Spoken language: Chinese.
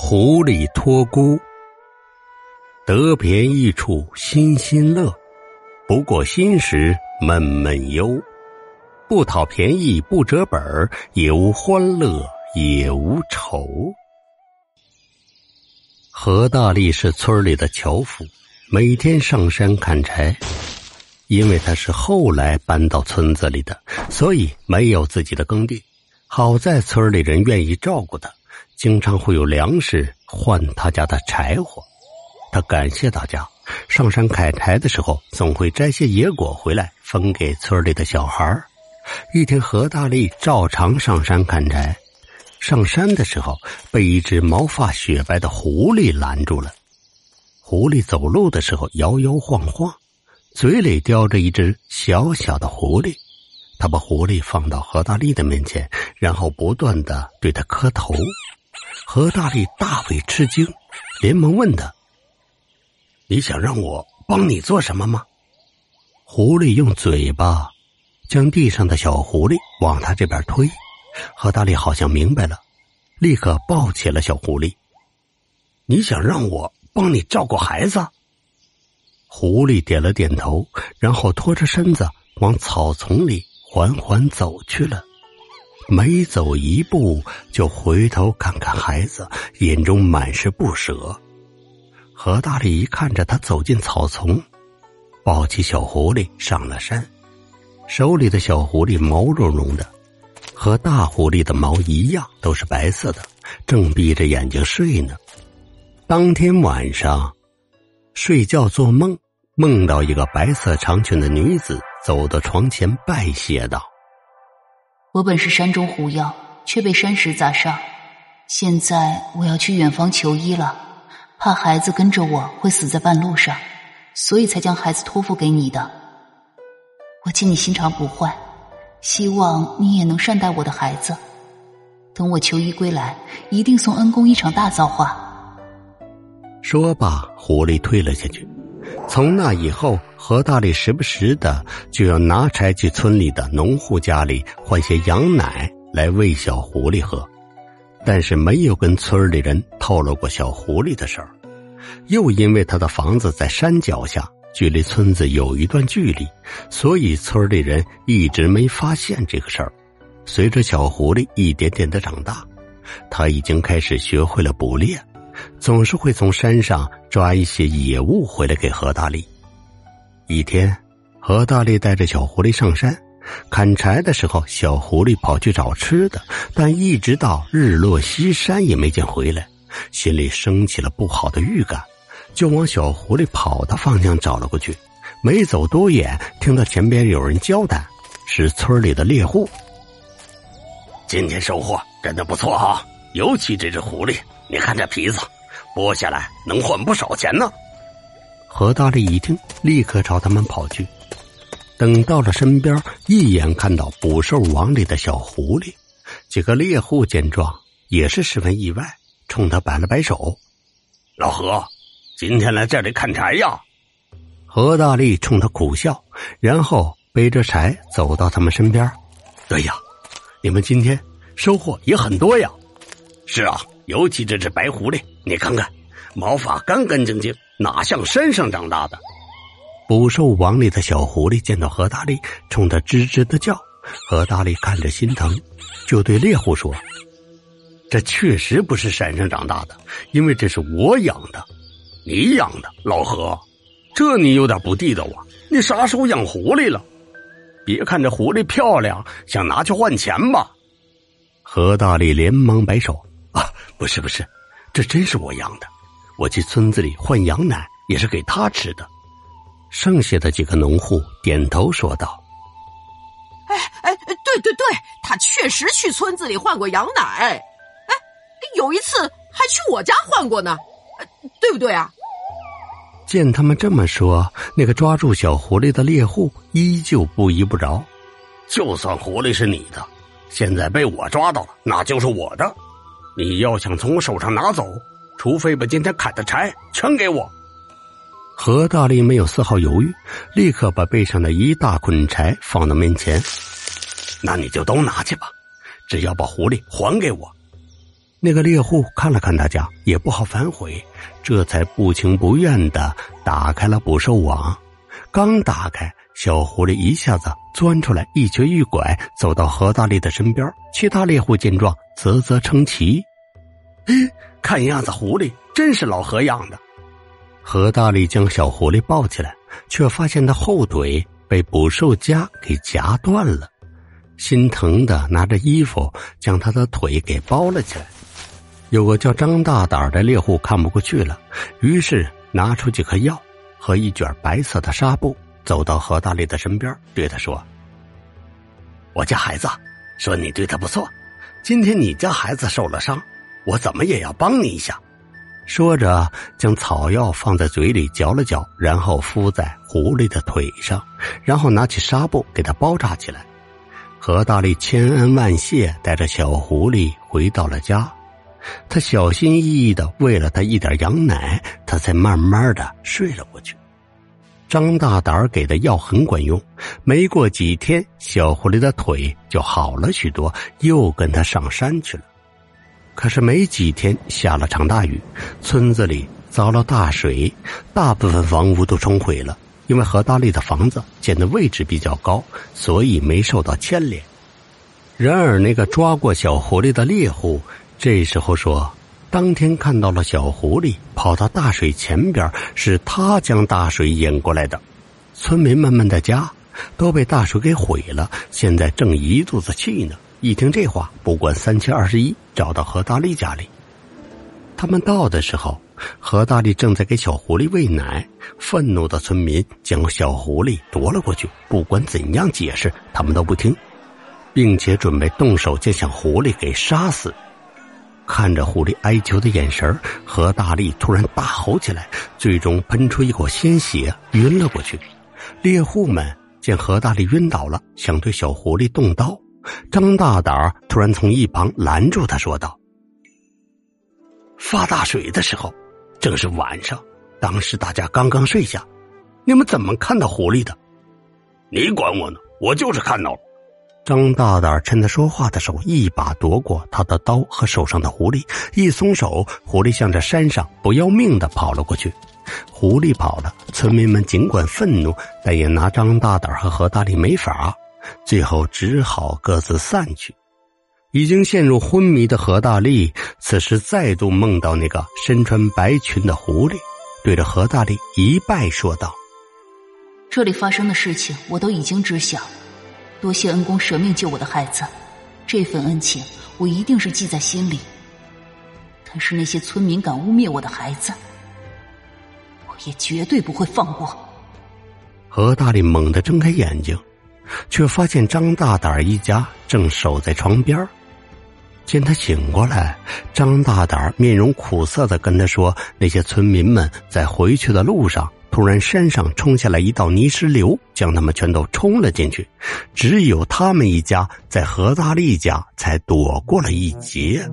狐狸托孤，得便宜处心心乐，不过心时闷闷忧。不讨便宜不折本也无欢乐也无愁。何大力是村里的樵夫，每天上山砍柴。因为他是后来搬到村子里的，所以没有自己的耕地。好在村里人愿意照顾他。经常会有粮食换他家的柴火，他感谢大家。上山砍柴的时候，总会摘些野果回来分给村里的小孩一天，何大力照常上山砍柴，上山的时候被一只毛发雪白的狐狸拦住了。狐狸走路的时候摇摇晃晃，嘴里叼着一只小小的狐狸。他把狐狸放到何大力的面前，然后不断的对他磕头。何大力大为吃惊，连忙问他：“你想让我帮你做什么吗？”狐狸用嘴巴将地上的小狐狸往他这边推。何大力好像明白了，立刻抱起了小狐狸。“你想让我帮你照顾孩子？”狐狸点了点头，然后拖着身子往草丛里缓缓走去了。每走一步，就回头看看孩子，眼中满是不舍。何大力一看着他走进草丛，抱起小狐狸上了山。手里的小狐狸毛茸茸的，和大狐狸的毛一样，都是白色的，正闭着眼睛睡呢。当天晚上，睡觉做梦，梦到一个白色长裙的女子走到床前拜谢道。我本是山中狐妖，却被山石砸伤。现在我要去远方求医了，怕孩子跟着我会死在半路上，所以才将孩子托付给你的。我见你心肠不坏，希望你也能善待我的孩子。等我求医归来，一定送恩公一场大造化。说罢，狐狸退了下去。从那以后，何大力时不时的就要拿柴去村里的农户家里换些羊奶来喂小狐狸喝，但是没有跟村里人透露过小狐狸的事儿。又因为他的房子在山脚下，距离村子有一段距离，所以村里人一直没发现这个事儿。随着小狐狸一点点的长大，他已经开始学会了捕猎。总是会从山上抓一些野物回来给何大力。一天，何大力带着小狐狸上山砍柴的时候，小狐狸跑去找吃的，但一直到日落西山也没见回来，心里升起了不好的预感，就往小狐狸跑的方向找了过去。没走多远，听到前边有人交代，是村里的猎户。今天收获真的不错啊，尤其这只狐狸。你看这皮子，剥下来能换不少钱呢。何大力一听，立刻朝他们跑去。等到了身边，一眼看到捕兽网里的小狐狸，几个猎户见状也是十分意外，冲他摆了摆手：“老何，今天来这里砍柴呀？”何大力冲他苦笑，然后背着柴走到他们身边：“对呀，你们今天收获也很多呀。”“是啊。”尤其这只白狐狸，你看看，毛发干干净净，哪像山上长大的？捕兽网里的小狐狸见到何大力，冲他吱吱的叫。何大力看着心疼，就对猎户说：“这确实不是山上长大的，因为这是我养的。你养的，老何，这你有点不地道啊！你啥时候养狐狸了？别看这狐狸漂亮，想拿去换钱吧？”何大力连忙摆手。不是不是，这真是我养的。我去村子里换羊奶，也是给他吃的。剩下的几个农户点头说道：“哎哎，对对对，他确实去村子里换过羊奶。哎，有一次还去我家换过呢，对不对啊？”见他们这么说，那个抓住小狐狸的猎户依旧不依不饶。就算狐狸是你的，现在被我抓到了，那就是我的。你要想从我手上拿走，除非把今天砍的柴全给我。何大力没有丝毫犹豫，立刻把背上的一大捆柴放到面前。那你就都拿去吧，只要把狐狸还给我。那个猎户看了看大家，也不好反悔，这才不情不愿的打开了捕兽网。刚打开，小狐狸一下子钻出来，一瘸一拐走到何大力的身边。其他猎户见状，啧啧称奇：“哎，看样子狐狸真是老何养的。”何大力将小狐狸抱起来，却发现他后腿被捕兽夹给夹断了，心疼的拿着衣服将他的腿给包了起来。有个叫张大胆的猎户看不过去了，于是拿出几颗药和一卷白色的纱布，走到何大力的身边，对他说：“我家孩子说你对他不错，今天你家孩子受了伤，我怎么也要帮你一下。”说着，将草药放在嘴里嚼了嚼，然后敷在狐狸的腿上，然后拿起纱布给他包扎起来。何大力千恩万谢，带着小狐狸回到了家。他小心翼翼的喂了他一点羊奶，他才慢慢的睡了过去。张大胆给的药很管用，没过几天，小狐狸的腿就好了许多，又跟他上山去了。可是没几天，下了场大雨，村子里遭了大水，大部分房屋都冲毁了。因为何大力的房子建的位置比较高，所以没受到牵连。然而，那个抓过小狐狸的猎户。这时候说，当天看到了小狐狸跑到大水前边，是他将大水引过来的。村民们们的家都被大水给毁了，现在正一肚子气呢。一听这话，不管三七二十一，找到何大力家里。他们到的时候，何大力正在给小狐狸喂奶。愤怒的村民将小狐狸夺了过去，不管怎样解释，他们都不听，并且准备动手将小狐狸给杀死。看着狐狸哀求的眼神何大力突然大吼起来，最终喷出一口鲜血，晕了过去。猎户们见何大力晕倒了，想对小狐狸动刀。张大胆突然从一旁拦住他，说道：“发大水的时候，正是晚上，当时大家刚刚睡下，你们怎么看到狐狸的？你管我呢？我就是看到了。”张大胆趁他说话的手，一把夺过他的刀和手上的狐狸，一松手，狐狸向着山上不要命的跑了过去。狐狸跑了，村民们尽管愤怒，但也拿张大胆和何大力没法，最后只好各自散去。已经陷入昏迷的何大力，此时再度梦到那个身穿白裙的狐狸，对着何大力一拜，说道：“这里发生的事情，我都已经知晓。”多谢恩公舍命救我的孩子，这份恩情我一定是记在心里。但是那些村民敢污蔑我的孩子，我也绝对不会放过。何大力猛地睁开眼睛，却发现张大胆一家正守在床边见他醒过来，张大胆面容苦涩的跟他说：“那些村民们在回去的路上。”突然，山上冲下来一道泥石流，将他们全都冲了进去。只有他们一家在何大力家才躲过了一劫。